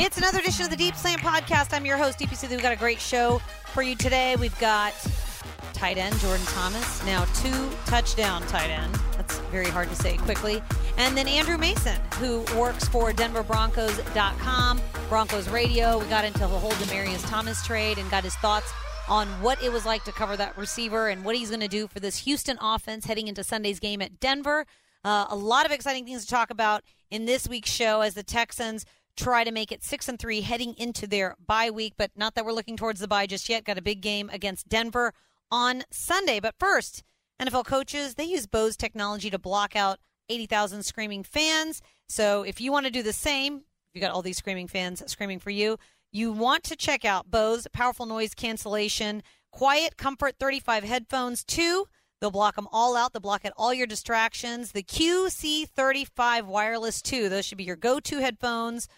It's another edition of the Deep Slant Podcast. I'm your host, DPC. We've got a great show for you today. We've got tight end Jordan Thomas, now two touchdown tight end. That's very hard to say quickly. And then Andrew Mason, who works for DenverBroncos.com, Broncos Radio. We got into the whole Demaryius Thomas trade and got his thoughts on what it was like to cover that receiver and what he's going to do for this Houston offense heading into Sunday's game at Denver. Uh, a lot of exciting things to talk about in this week's show as the Texans try to make it six and three heading into their bye week. But not that we're looking towards the bye just yet. Got a big game against Denver on Sunday. But first, NFL coaches they use Bose technology to block out 80,000 screaming fans. So if you want to do the same, you got all these screaming fans screaming for you. You want to check out Bose powerful noise cancellation, QuietComfort 35 headphones. Two, they'll block them all out. They'll block out all your distractions. The QC35 wireless 2, those should be your go-to headphones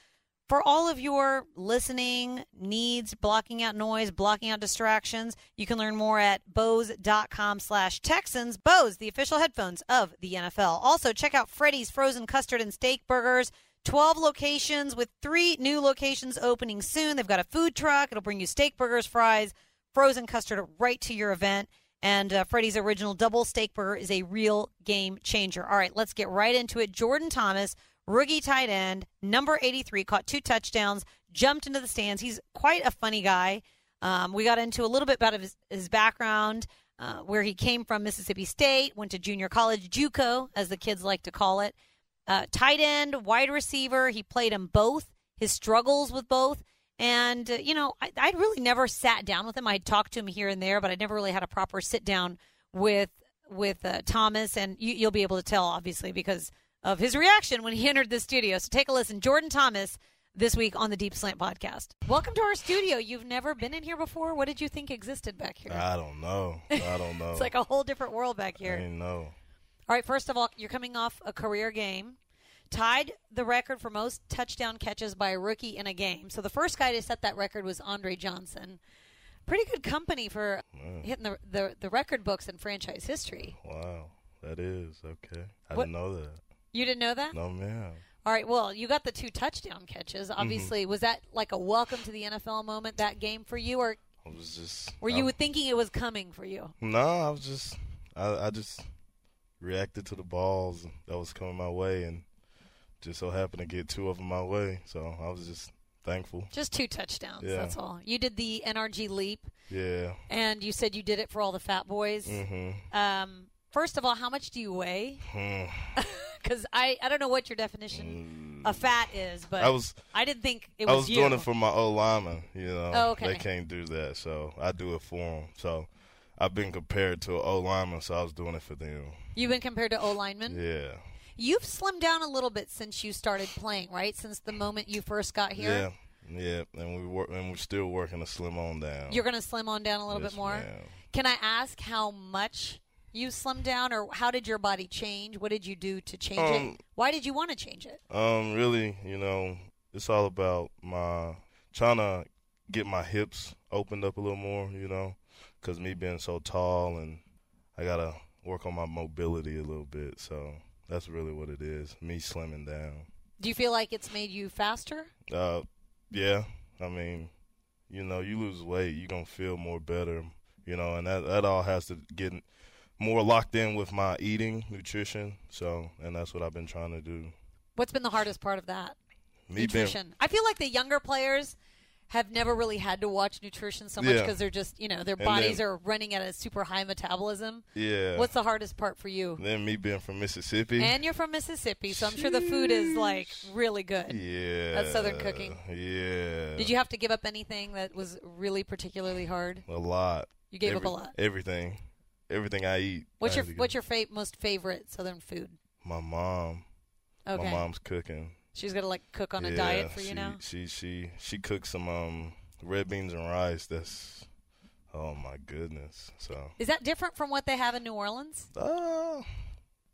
for all of your listening needs, blocking out noise, blocking out distractions, you can learn more at Bose.com slash Texans. Bose, the official headphones of the NFL. Also, check out Freddy's Frozen Custard and Steak Burgers. 12 locations with three new locations opening soon. They've got a food truck. It'll bring you steak burgers, fries, frozen custard right to your event. And uh, Freddy's original double steak burger is a real game changer. All right, let's get right into it. Jordan Thomas rookie tight end, number 83, caught two touchdowns, jumped into the stands. He's quite a funny guy. Um, we got into a little bit about his, his background, uh, where he came from Mississippi State, went to junior college, JUCO, as the kids like to call it. Uh, tight end, wide receiver. He played them both, his struggles with both. And, uh, you know, I, I really never sat down with him. I'd talked to him here and there, but I never really had a proper sit down with with uh, Thomas. And you, you'll be able to tell, obviously, because of his reaction when he entered the studio. So take a listen. Jordan Thomas this week on the Deep Slant podcast. Welcome to our studio. You've never been in here before. What did you think existed back here? I don't know. I don't know. it's like a whole different world back here. I know. All right, first of all, you're coming off a career game. Tied the record for most touchdown catches by a rookie in a game. So the first guy to set that record was Andre Johnson. Pretty good company for hitting the, the, the record books in franchise history. Wow, that is okay. I What- didn't know that. You didn't know that? No, man. All right. Well, you got the two touchdown catches. Obviously, was that like a welcome to the NFL moment that game for you, or I was just. were I- you thinking it was coming for you? No, I was just. I, I just reacted to the balls that was coming my way, and just so happened to get two of them my way. So I was just thankful. Just two touchdowns. Yeah. That's all. You did the NRG leap, Yeah. and you said you did it for all the fat boys. Mm-hmm. Um, first of all, how much do you weigh? Hmm. Because I, I don't know what your definition of fat is, but I was I didn't think it I was was you. doing it for my old lineman. You know, Oh, okay. they can't do that, so I do it for them. So I've been compared to an old lineman, so I was doing it for them. You've been compared to O lineman. Yeah. You've slimmed down a little bit since you started playing, right? Since the moment you first got here. Yeah, yeah, and we work, and we're still working to slim on down. You're going to slim on down a little Yes, bit more. ma'am. Can I ask how much you slimmed down, or how did your body change? What did you do to change it? Um, Why did you want to change it? Um, really, you know, it's all about my trying to get my hips opened up a little more. You know, because me being so tall and I gotta work on my mobility a little bit. So that's really what it is. Me slimming down. Do you feel like it's made you faster? Uh, yeah. I mean, you know, you lose weight, you're gonna feel more better. You know, and that that all has to get more locked in with my eating, nutrition. So, and that's what I've been trying to do. What's been the hardest part of that? Me nutrition. I feel like the younger players have never really had to watch nutrition so much Yeah. because they're just, you know, their And bodies then- are running at a super high metabolism. yeah. What's the hardest part for you? then me being from Mississippi. And you're from Mississippi, so I'm sure the food is like really good. yeah. That's Southern cooking. Yeah. Did you have to give up anything that was really particularly hard? A lot. You gave up a lot. Everything. Everything I eat. What's I your what's your fa- most favorite Southern food? My mom. Okay, My mom's cooking. she's gonna like cook on a diet for you she, now. She she she cooks some um red beans and rice. That's oh my goodness. So Is that different from what they have in New Orleans? uh,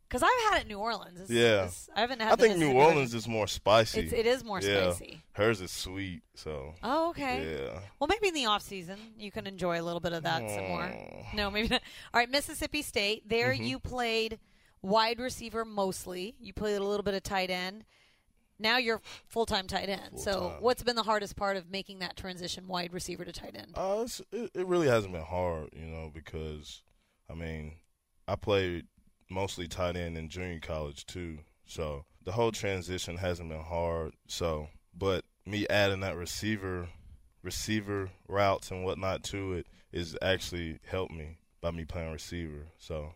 Because I've had it in New Orleans. It's, Yeah. it's- I haven't had. I think New Orleans is more spicy. It's, it is more yeah. spicy. Hers is sweet. So Oh, okay. yeah. Well, maybe in the off season you can enjoy a little bit of that some more. No, maybe not. All right, Mississippi State. There Mm-hmm. you played wide receiver mostly. You played a little bit of tight end. now you're full time tight end. So Full-time. what's been the hardest part of making that transition wide receiver to tight end? Uh, it's, it, it really hasn't been hard, you know, because I mean, I played mostly tight end in junior college too, so the whole transition hasn't been hard. So, but me adding that receiver, receiver routes and whatnot to it is actually helped me by me playing receiver. So,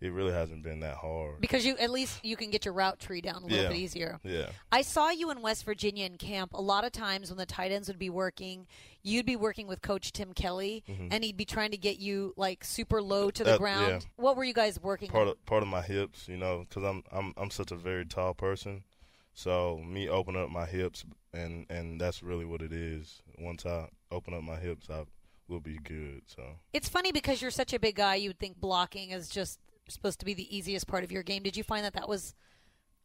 it really hasn't been that hard. Because you at least you can get your route tree down a little Yeah. bit easier. Yeah, I saw you in West Virginia in camp. A lot of times when the tight ends would be working, you'd be working with Coach Tim Kelly, and he'd be trying to get you like super low to the Mm-hmm. That- ground. yeah. What were you guys working part on? of part of my hips, you know, because I'm I'm I'm such a very tall person. So me opening up my hips, and and that's really what it is. Once I open up my hips, I will be good. So It's funny because you're such a big guy. You would think blocking is just supposed to be the easiest part of your game. Did you find that that was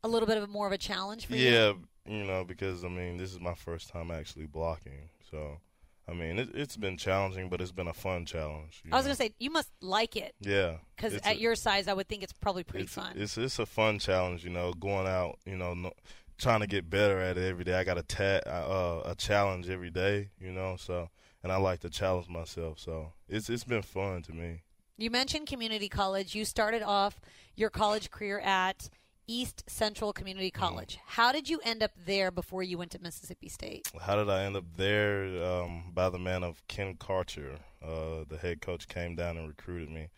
a little bit of a more of a challenge for you? yeah, you know, because I mean, this is my first time actually blocking. So I mean, it, it's been challenging, but it's been a fun challenge. I was know. going to say you must like it yeah, because at a- your size, I would think it's probably pretty it's, fun. It's it's a fun challenge, you know, going out, you know, no, trying to get better at it every day. I got a ta- uh, a challenge every day, you know, so and I like to challenge myself. So it's it's been fun to me. You mentioned community college. You started off your college career at East Central Community Mm-hmm. College. How did you end up there before you went to Mississippi State? How did I end up there? Um, by the man of Ken Karcher, uh, the head coach came down and recruited me.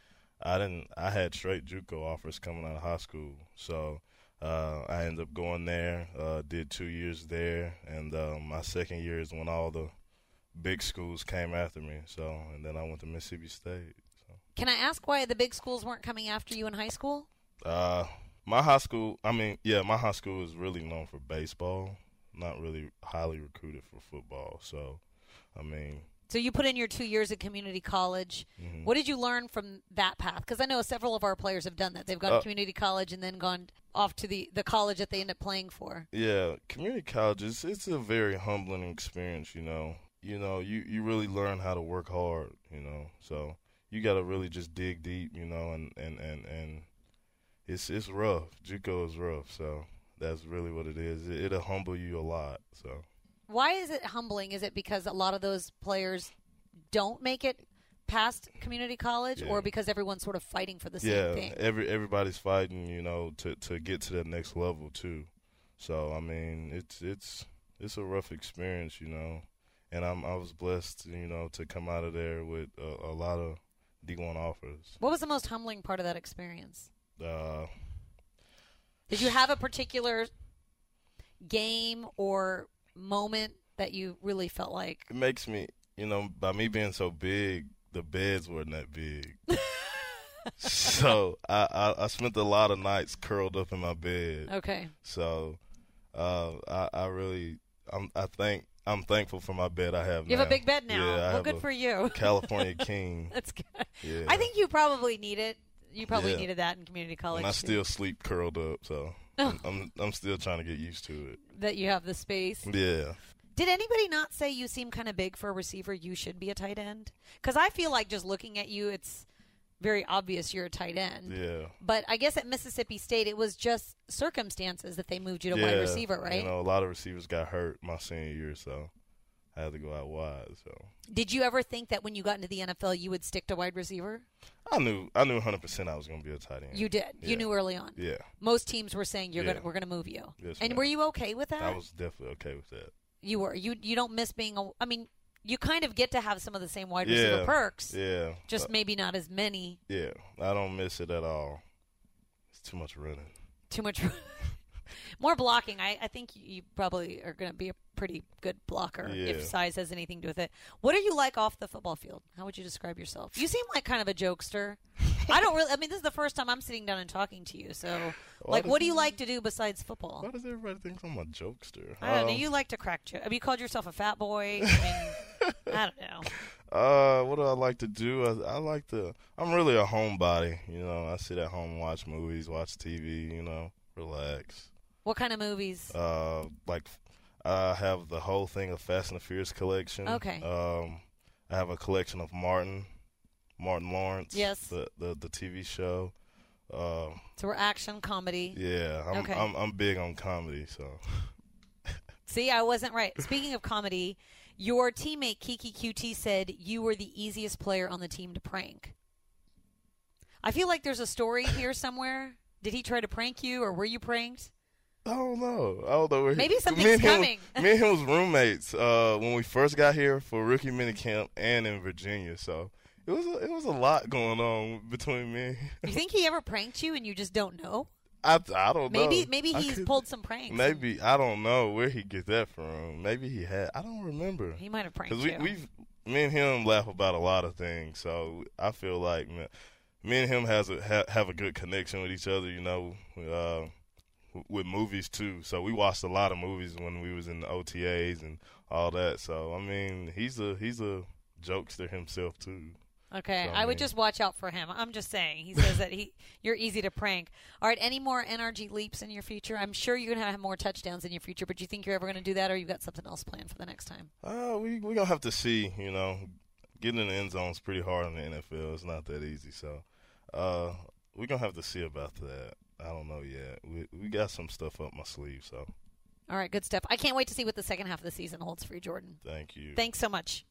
I didn't. I had straight JUCO offers coming out of high school, so uh, I ended up going there. Uh, did two years there, and um, my second year is when all the big schools came after me. So, and then I went to Mississippi State. Can I ask why the big schools weren't coming after you in high school? uh, my high school. I mean, yeah, my high school is really known for baseball, not really highly recruited for football. So, I mean, So you put in your two years at community college. Mm-hmm. What did you learn from that path? Because I know several of our players have done that. They've gone Uh, to community college and then gone off to the, the college that they end up playing for. Yeah, community college is it's a very humbling experience, you know. You know, you, you really learn how to work hard, you know. So you gotta really just dig deep, you know, and, and, and, and it's it's rough. JUCO is rough, so that's really what it is. It, it'll humble you a lot. So Why is it humbling? Is it because a lot of those players don't make it past community college, Yeah. or because everyone's sort of fighting for the same yeah, thing? every everybody's fighting, you know, to to get to that next level too. So I mean, it's it's it's a rough experience, you know, and I'm I was blessed, you know, to come out of there with a, a lot of D1 offers. What was the most humbling part of that experience? Uh, Did you have a particular game or moment that you really felt like? it makes me, you know, by me being so big, the beds weren't that big. so I, I I spent a lot of nights curled up in my bed. Okay. So uh, I, I really, I'm, I think I'm thankful for my bed I have. You have a big bed now. Yeah, I well, good for you. California King. That's good. Yeah. I think you probably need it. You probably Yeah. needed that in community college. and I still sleep curled up, so I'm, I'm I'm still trying to get used to it. that you have the space. Yeah, Did anybody not say you seem kind of big for a receiver? You should be a tight end. Because I feel like just looking at you, it's very obvious you're a tight end. yeah, But I guess at Mississippi State, it was just circumstances that they moved you to yeah. wide receiver, right? You know, a lot of receivers got hurt my senior year, so I had to go out wide. So Did you ever think that when you got into the NFL, you would stick to wide receiver? I knew I knew 100 percent I was going to be a tight end. You did. You knew early on. Yeah, Most teams were saying you're Yeah. gonna we're gonna move you. Yes, and ma'am. were you okay with that? I was definitely okay with that. you were. You you don't miss being a. I mean, you kind of get to have some of the same wide Yeah, receiver perks, Yeah, just Uh, maybe not as many. yeah. I don't miss it at all. It's too much running. Too much. More blocking. I, I think you probably are going to be a pretty good blocker Yeah. if size has anything to do with it. What are you like off the football field? How would you describe yourself? You seem like kind of a jokester. I don't really. I mean, this is the first time I'm sitting down and talking to you. So, Why like, what do you like to do besides football? Why does everybody think I'm a jokester? I don't know. Um, You like to crack jokes. Have you called yourself a fat boy? I mean, I don't know. Uh, what do I like to do? I, I like to. I'm really a homebody. You know, I sit at home, watch movies, watch TV. You know, relax. What kind of movies? Uh, like I have the whole thing of Fast and the Furious collection. Okay. Um, I have a collection of Martin, Martin Lawrence. Yes. The the, the TV show. Um, So we're action comedy. yeah, I'm, Okay. I'm I'm big on comedy. So See, I wasn't right. Speaking of comedy, your teammate Keke Coutee said you were the easiest player on the team to prank. I feel like there's a story here somewhere. Did he try to prank you, or were you pranked? I don't know. I don't know. Maybe something's me and him, coming. me and him was roommates uh, when we first got here for rookie minicamp and in Virginia. So it was a, it was a lot going on between me. You think he ever pranked you and you just don't know? I I don't know. Maybe maybe he's could- pulled some pranks. Maybe I don't know where he get that from. Maybe he had. I don't remember. he might have pranked we you. we've me and him laugh about a lot of things. So I feel like man, me and him has a ha, have a good connection with each other. You know, uh, with movies too. So we watched a lot of movies when we was in the OTAs and all that. So I mean, he's a he's a jokester himself too. Okay, So, I would mean- just watch out for him. I'm just saying. He says that he you're easy to prank. All right, any more NRG leaps in your future? I'm sure you're gonna have more touchdowns in your future, but do you think you're ever gonna do that, or you got something else planned for the next time? Uh, we we gonna have to see. You know, getting in the end zone is pretty hard in the NFL. It's not that easy. So, uh, we gonna have to see about that. I don't know yet. We we got some stuff up my sleeve. So, All right, good stuff. I can't wait to see what the second half of the season holds for you, Jordan. thank you. Thanks so much.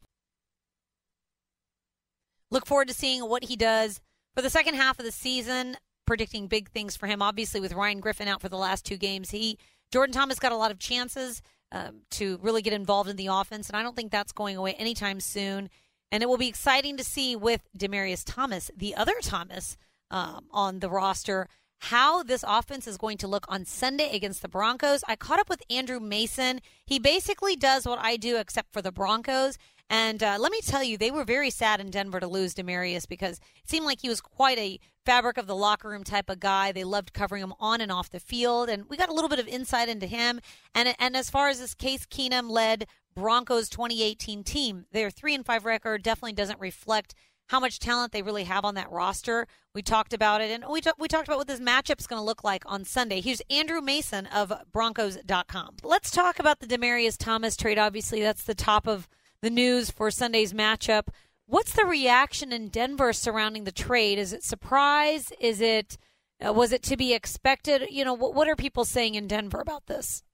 Look forward to seeing what he does for the second half of the season. Predicting big things for him. Obviously, with Ryan Griffin out for the last two games, he Jordan Thomas got a lot of chances um, to really get involved in the offense, and I don't think that's going away anytime soon. And it will be exciting to see with Demaryius Thomas, the other Thomas, um, on the roster, how this offense is going to look on Sunday against the Broncos. I caught up with Andrew Mason. He basically does what I do, except for the Broncos. And uh, let me tell you, they were very sad in Denver to lose Demaryius because it seemed like he was quite a fabric of the locker room type of guy. They loved covering him on and off the field, and we got a little bit of insight into him. And and as far as this Case Keenum led Broncos 2018 team, their three and five record definitely doesn't reflect how much talent they really have on that roster. We talked about it, and we, ta- we talked about what this matchup's going to look like on Sunday. Here's Andrew Mason of Broncos.com. Let's talk about the Demaryius Thomas trade. Obviously, that's the top of the news for Sunday's matchup. What's the reaction in Denver surrounding the trade? Is it surprise? Is it uh, was it to be expected? You know, what, what are people saying in Denver about this?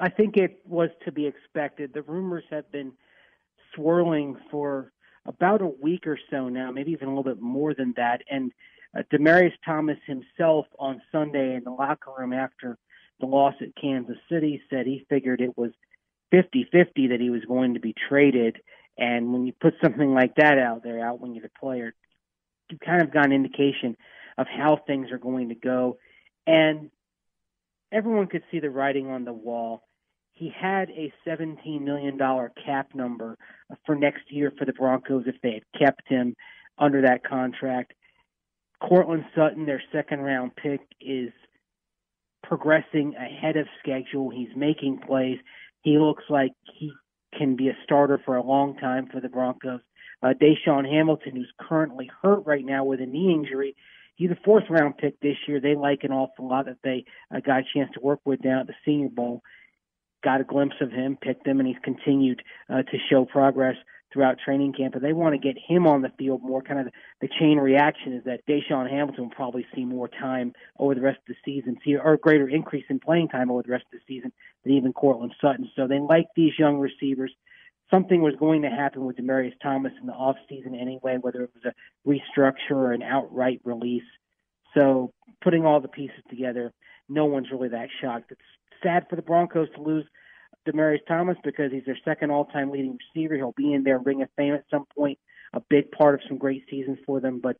I think it was to be expected. The rumors have been swirling for about a week or so now, maybe even a little bit more than that. And uh, Demaryius Thomas himself on Sunday in the locker room after the loss at Kansas City said he figured it was 50-50 that he was going to be traded. And when you put something like that out there, out when you're the player, you kind of got an indication of how things are going to go. And everyone could see the writing on the wall. He had a $17 million cap number for next year for the Broncos if they had kept him under that contract. Courtland Sutton, their second round pick, is progressing ahead of schedule. He's making plays. He looks like he can be a starter for a long time for the Broncos. Uh, DaeSean Hamilton, who's currently hurt right now with a knee injury, he's a fourth round pick this year. They like an awful lot that they uh, got a chance to work with down at the Senior Bowl. Got a glimpse of him, picked him, and he's continued uh, to show progress throughout training camp. But they want to get him on the field more. Kind of the chain reaction is that DaeSean Hamilton will probably see more time over the rest of the season, see or a greater increase in playing time over the rest of the season than even Courtland Sutton. So they like these young receivers something was going to happen with Demaryius Thomas in the off season anyway, whether it was a restructure or an outright release. So putting all the pieces together, no one's really that shocked. It's sad for the Broncos to lose Demaryius Thomas because he's their second all-time leading receiver. He'll be in their Ring of Fame at some point, a big part of some great seasons for them. But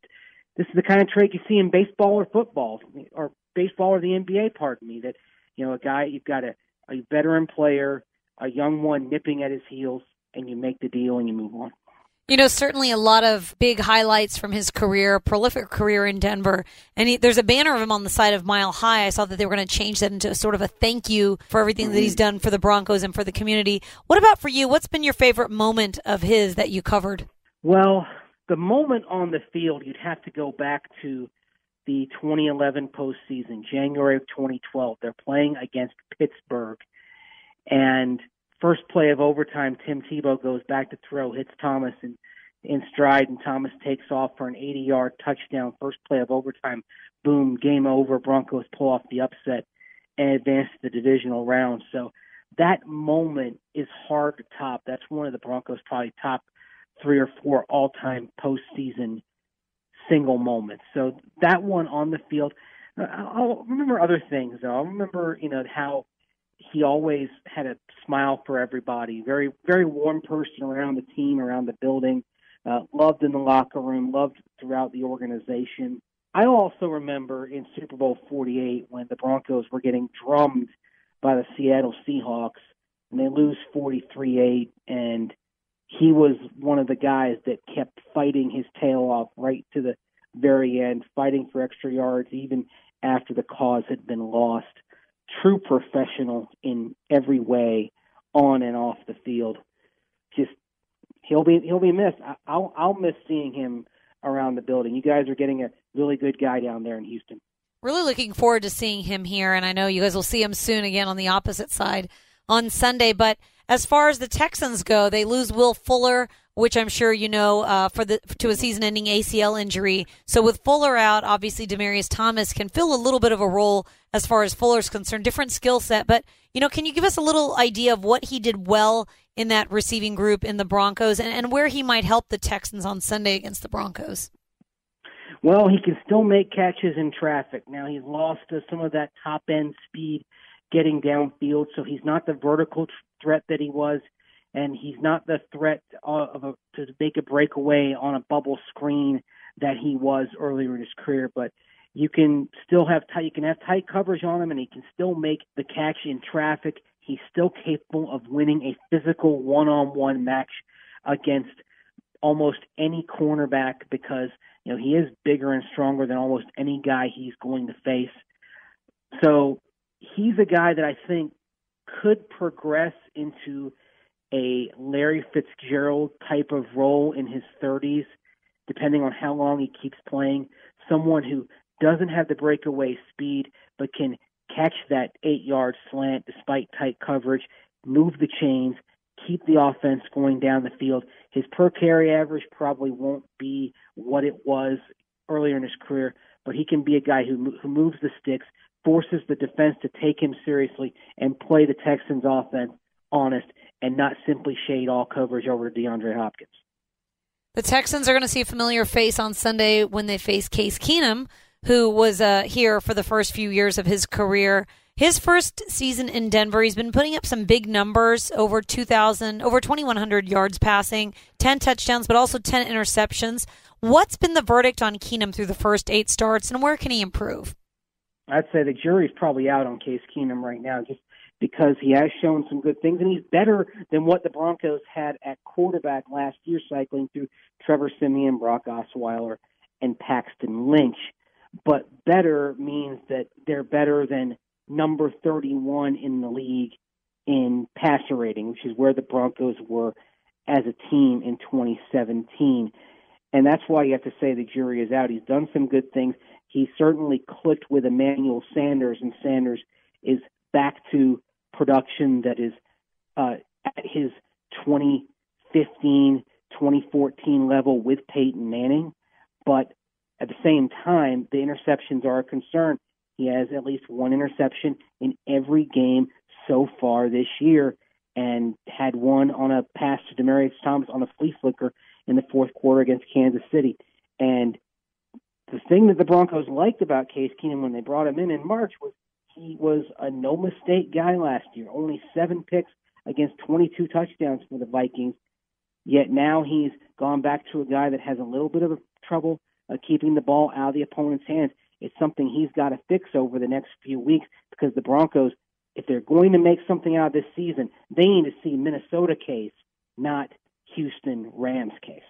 this is the kind of trade you see in baseball or football, or baseball or the NBA. Pardon me. That you know, a guy you've got a, a veteran player, a young one nipping at his heels, and you make the deal and you move on. You know, certainly a lot of big highlights from his career, prolific career in Denver. And he, there's a banner of him on the side of Mile High. I saw that they were going to change that into sort of a thank you for everything that he's done for the Broncos and for the community. What about for you? What's been your favorite moment of his that you covered? Well, the moment on the field, you'd have to go back to the 2011 postseason, January of 2012. They're playing against Pittsburgh. And first play of overtime, Tim Tebow goes back to throw, hits Thomas in, in stride, and Thomas takes off for an 80 yard touchdown. First play of overtime, boom, game over. Broncos pull off the upset and advance to the divisional round. So that moment is hard to top. That's one of the Broncos' probably top three or four all-time postseason single moments. So that one on the field. I'll remember other things though. I'll remember, you know, how he always had a smile for everybody. Very, very warm person around the team, around the building. Uh, loved in the locker room, loved throughout the organization. I also remember in Super Bowl 48 when the Broncos were getting drummed by the Seattle Seahawks and they lose 43-8 and he was one of the guys that kept fighting his tail off right to the very end, fighting for extra yards even after the cause had been lost. True professional in every way, on and off the field. Just he'll be he'll be missed. I'll I'll miss seeing him around the building. You guys are getting a really good guy down there in Houston. Really looking forward to seeing him here, and I know you guys will see him soon again on the opposite side on Sunday. But as far as the Texans go, they lose Will Fuller, which I'm sure you know uh, for the to a season-ending ACL injury. So with Fuller out, obviously Demaryius Thomas can fill a little bit of a role as far as Fuller's concerned. Different skill set, but you know, can you give us a little idea of what he did well in that receiving group in the Broncos and, and where he might help the Texans on Sunday against the Broncos? Well, he can still make catches in traffic. Now he's lost uh, some of that top end speed getting downfield, so he's not the vertical threat that he was, and he's not the threat of a, to make a breakaway on a bubble screen that he was earlier in his career. But you can still have tight, you can have tight coverage on him, and he can still make the catch in traffic. He's still capable of winning a physical one-on-one match against almost any cornerback because you know he is bigger and stronger than almost any guy he's going to face. So he's a guy that I think could progress into a Larry Fitzgerald type of role in his 30s, depending on how long he keeps playing. Someone who doesn't have the breakaway speed, but can catch that eight yard slant despite tight coverage, move the chains, keep the offense going down the field. His per carry average probably won't be what it was earlier in his career, but he can be a guy who who moves the sticks, forces the defense to take him seriously, and play the Texans' offense honest and not simply shade all coverage over to DeAndre Hopkins. The Texans are going to see a familiar face on Sunday when they face Case Keenum, who was uh, here for the first few years of his career. His first season in Denver, he's been putting up some big numbers over 2,000, over 2,100 yards passing, 10 touchdowns, but also 10 interceptions. What's been the verdict on Keenum through the first eight starts, and where can he improve? I'd say the jury's probably out on Case Keenum right now, just because he has shown some good things, and he's better than what the Broncos had at quarterback last year, cycling through Trevor Siemian, Brock Osweiler, and Paxton Lynch. But better means that they're better than number 31 in the league in passer rating, which is where the Broncos were as a team in 2017. And that's why you have to say the jury is out. He's done some good things. He certainly clicked with Emmanuel Sanders, and Sanders is back to production that is uh, at his 2015, 2014 level with Peyton Manning. But at the same time, the interceptions are a concern. He has at least one interception in every game so far this year and had one on a pass to Demaryius Thomas on a flea flicker in the fourth quarter against Kansas City. And the thing that the Broncos liked about Case Keenum when they brought him in in March was he was a no mistake guy last year. Only seven picks against 22 touchdowns for the Vikings. Yet now he's gone back to a guy that has a little bit of trouble uh, keeping the ball out of the opponent's hands. It's something he's got to fix over the next few weeks because the Broncos, if they're going to make something out of this season, they need to see Minnesota Case, not Houston Rams Case.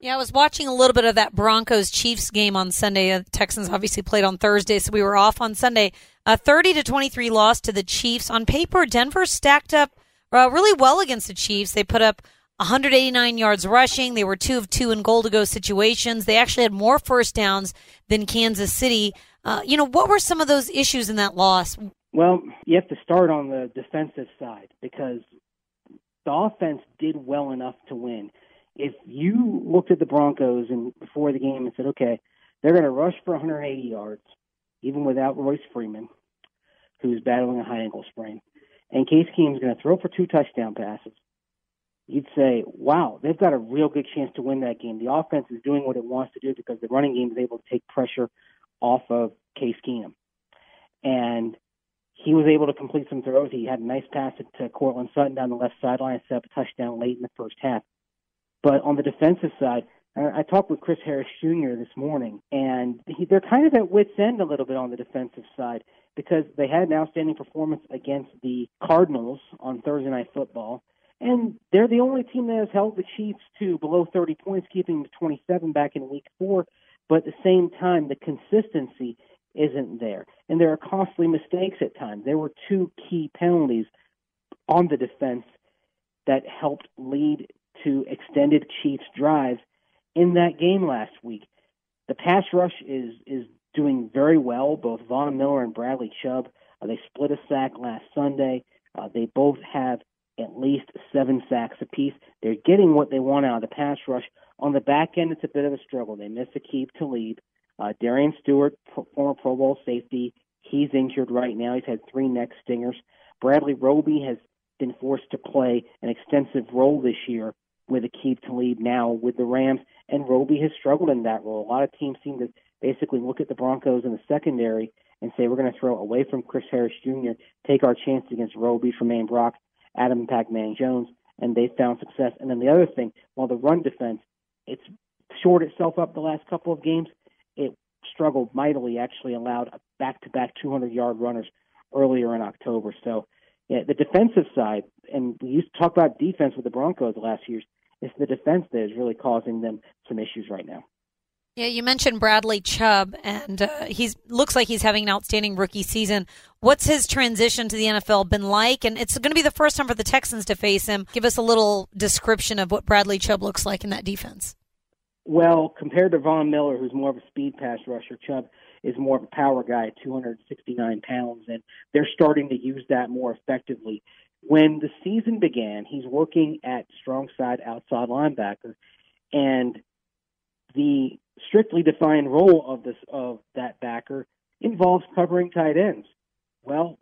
Yeah, I was watching a little bit of that Broncos Chiefs game on Sunday. The Texans obviously played on Thursday, so we were off on Sunday. A 30 to 23 loss to the Chiefs. On paper, Denver stacked up uh, really well against the Chiefs. They put up 189 yards rushing. They were two of two in goal to go situations. They actually had more first downs than Kansas City. Uh, you know, what were some of those issues in that loss? Well, you have to start on the defensive side because the offense did well enough to win if you looked at the Broncos and before the game and said, okay, they're going to rush for 180 yards, even without Royce Freeman, who's battling a high ankle sprain, and Case Keenum's going to throw for two touchdown passes, you'd say, wow, they've got a real good chance to win that game. The offense is doing what it wants to do because the running game is able to take pressure off of Case Keenum. And he was able to complete some throws. He had a nice pass to Courtland Sutton down the left sideline, set up a touchdown late in the first half. But on the defensive side, I talked with Chris Harris Jr. this morning, and he, they're kind of at wits' end a little bit on the defensive side because they had an outstanding performance against the Cardinals on Thursday Night Football, and they're the only team that has held the Chiefs to below 30 points, keeping them to 27 back in Week Four. But at the same time, the consistency isn't there, and there are costly mistakes at times. There were two key penalties on the defense that helped lead to extended Chiefs drives in that game last week. The pass rush is is doing very well. Both Von Miller and Bradley Chubb, uh, they split a sack last Sunday. Uh, they both have at least seven sacks apiece. They're getting what they want out of the pass rush. On the back end, it's a bit of a struggle. They miss Aqib Talib. Uh, Darian Stewart, former Pro Bowl safety, he's injured right now. He's had three neck stingers. Bradley Roby has been forced to play an extensive role this year with Aqib Talib now with the Rams, and Roby has struggled in that role. A lot of teams seem to basically look at the Broncos in the secondary and say we're going to throw away from Chris Harris Jr., take our chance against Roby, Tramaine Brock, Adam Pac-Man Jones, and they found success. And then the other thing, while the run defense, it's shored itself up the last couple of games, it struggled mightily. Actually, allowed back-to-back 200-yard runners earlier in October. So, yeah, the defensive side, and we used to talk about defense with the Broncos the last years. It's the defense that is really causing them some issues right now. Yeah, you mentioned Bradley Chubb, and uh, he's looks like he's having an outstanding rookie season. What's his transition to the NFL been like? And it's going to be the first time for the Texans to face him. Give us a little description of what Bradley Chubb looks like in that defense. Well, compared to Von Miller, who's more of a speed pass rusher, Chubb is more of a power guy at 269 pounds, and they're starting to use that more effectively. When the season began, he's working at strong side outside linebacker, and the strictly defined role of this of that backer involves covering tight ends. Well,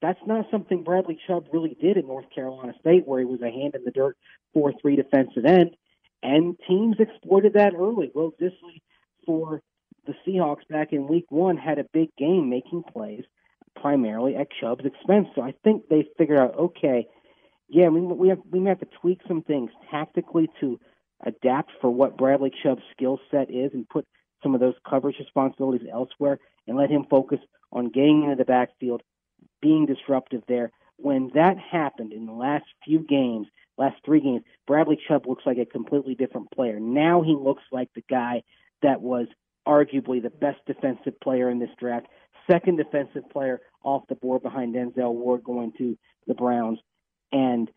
that's not something Bradley Chubb really did at North Carolina State, where he was a hand in the dirt four three defensive end, and teams exploited that early. Will Dissly for the Seahawks back in Week One had a big game making plays primarily at Chubb's expense. So I think they figured out, okay, yeah, we we have we may have to tweak some things tactically to adapt for what Bradley Chubb's skill set is and put some of those coverage responsibilities elsewhere and let him focus on getting into the backfield, being disruptive there. When that happened in the last few games, last three games, Bradley Chubb looks like a completely different player. Now he looks like the guy that was arguably the best defensive player in this draft, second defensive player off the board behind Denzel Ward going to the Browns. And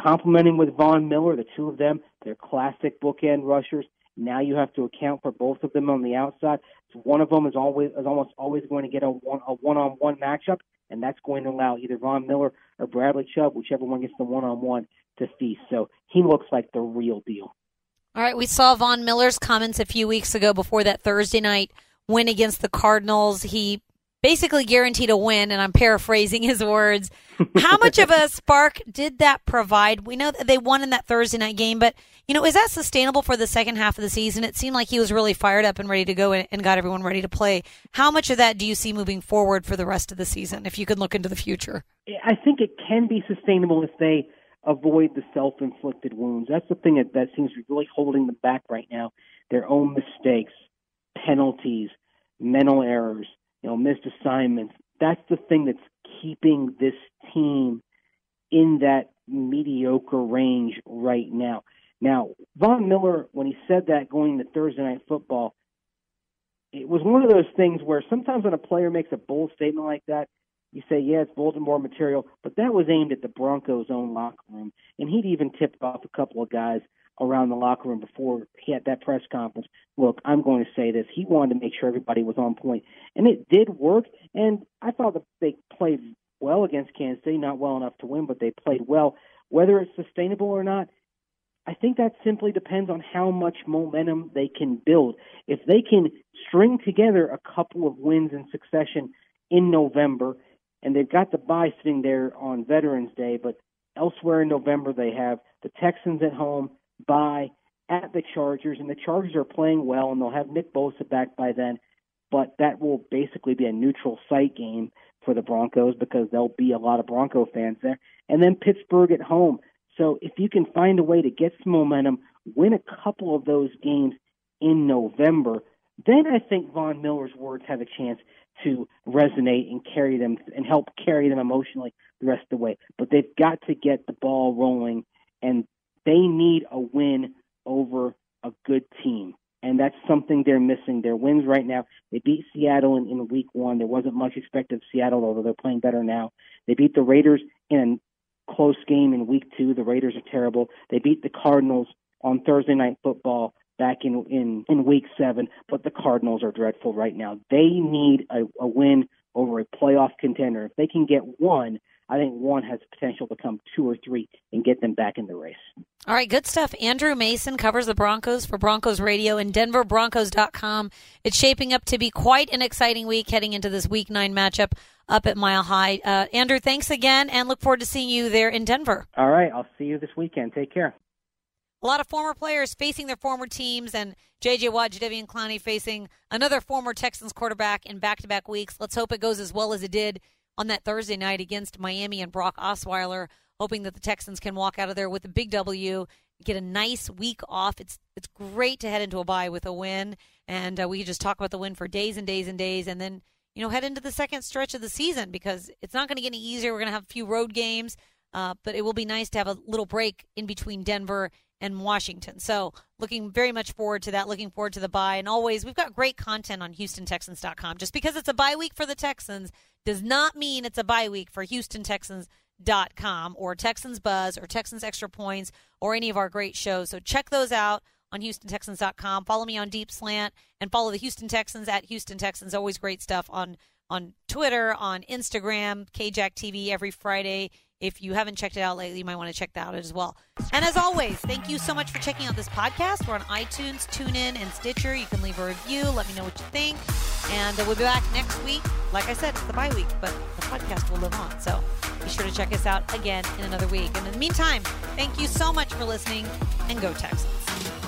complementing with Von Miller, the two of them, they're classic bookend rushers. Now you have to account for both of them on the outside. So one of them is always is almost always going to get a one a one on one matchup, and that's going to allow either Von Miller or Bradley Chubb, whichever one gets the one on one, to feast. So he looks like the real deal. All right, we saw Von Miller's comments a few weeks ago before that Thursday night win against the Cardinals. He basically guaranteed a win, and I'm paraphrasing his words. How much of a spark did that provide? We know that they won in that Thursday night game, but you know, is that sustainable for the second half of the season? It seemed like he was really fired up and ready to go and got everyone ready to play. How much of that do you see moving forward for the rest of the season? If you could look into the future, I think it can be sustainable if they avoid the self-inflicted wounds. That's the thing that, that seems to be really holding them back right now. Their own mistakes, penalties, mental errors you know, missed assignments. That's the thing that's keeping this team in that mediocre range right now. Now, Von Miller, when he said that going to Thursday Night Football, it was one of those things where sometimes when a player makes a bold statement like that, you say, yeah, it's Baltimore material, but that was aimed at the Broncos' own locker room. And he'd even tipped off a couple of guys around the locker room before he had that press conference. Look, I'm going to say this. He wanted to make sure everybody was on point, and it did work. And I thought that they played well against Kansas City, not well enough to win, but they played well. Whether it's sustainable or not, I think that simply depends on how much momentum they can build. If they can string together a couple of wins in succession in November and they've got the bye sitting there on Veterans Day, but elsewhere in November they have the Texans at home, bye at the Chargers, and the Chargers are playing well, and they'll have Nick Bosa back by then. But that will basically be a neutral site game for the Broncos because there'll be a lot of Bronco fans there. And then Pittsburgh at home. So if you can find a way to get some momentum, win a couple of those games in November, then I think Von Miller's words have a chance to resonate and carry them and help carry them emotionally the rest of the way. But they've got to get the ball rolling, and they need a win over a good team. And that's something they're missing. Their wins right now. They beat Seattle in, in week one. There wasn't much expected of Seattle, although they're playing better now. They beat the Raiders in a close game in week two. The Raiders are terrible. They beat the Cardinals on Thursday night football back in in in week seven, but the Cardinals are dreadful right now. They need a, a win over a playoff contender. If they can get one, I think one has potential to come two or three and get them back in the race. All right, good stuff. Andrew Mason covers the Broncos for Broncos Radio and DenverBroncos.com. It's shaping up to be quite an exciting week heading into this Week Nine matchup up at Mile High. Uh, Andrew, thanks again, and look forward to seeing you there in Denver. All right, I'll see you this weekend. Take care a lot of former players facing their former teams, and J.J. Watt, Jadeveon Clowney facing another former Texans quarterback in back-to-back weeks. Let's hope it goes as well as it did on that Thursday night against Miami and Brock Osweiler. Hoping that the Texans can walk out of there with a big W, get a nice week off. It's it's great to head into a bye with a win, and uh, we just talk about the win for days and days and days, and then you know head into the second stretch of the season because it's not going to get any easier. We're going to have a few road games. Uh, but it will be nice to have a little break in between Denver and Washington. So, looking very much forward to that. Looking forward to the bye. And always, we've got great content on HoustonTexans.com. Just because it's a bye week for the Texans does not mean it's a bye week for HoustonTexans.com or Texans Buzz or Texans Extra Points or any of our great shows. So, check those out on HoustonTexans.com. Follow me on Deep Slant and follow the Houston Texans at Houston Texans. Always great stuff on on Twitter, on Instagram, KJack TV every Friday if you haven't checked it out lately, you might want to check that out as well. And as always, thank you so much for checking out this podcast. We're on iTunes, TuneIn, and Stitcher. You can leave a review. Let me know what you think. And uh, we'll be back next week. Like I said, it's the bye week, but the podcast will live on. So be sure to check us out again in another week. And in the meantime, thank you so much for listening and go Texans.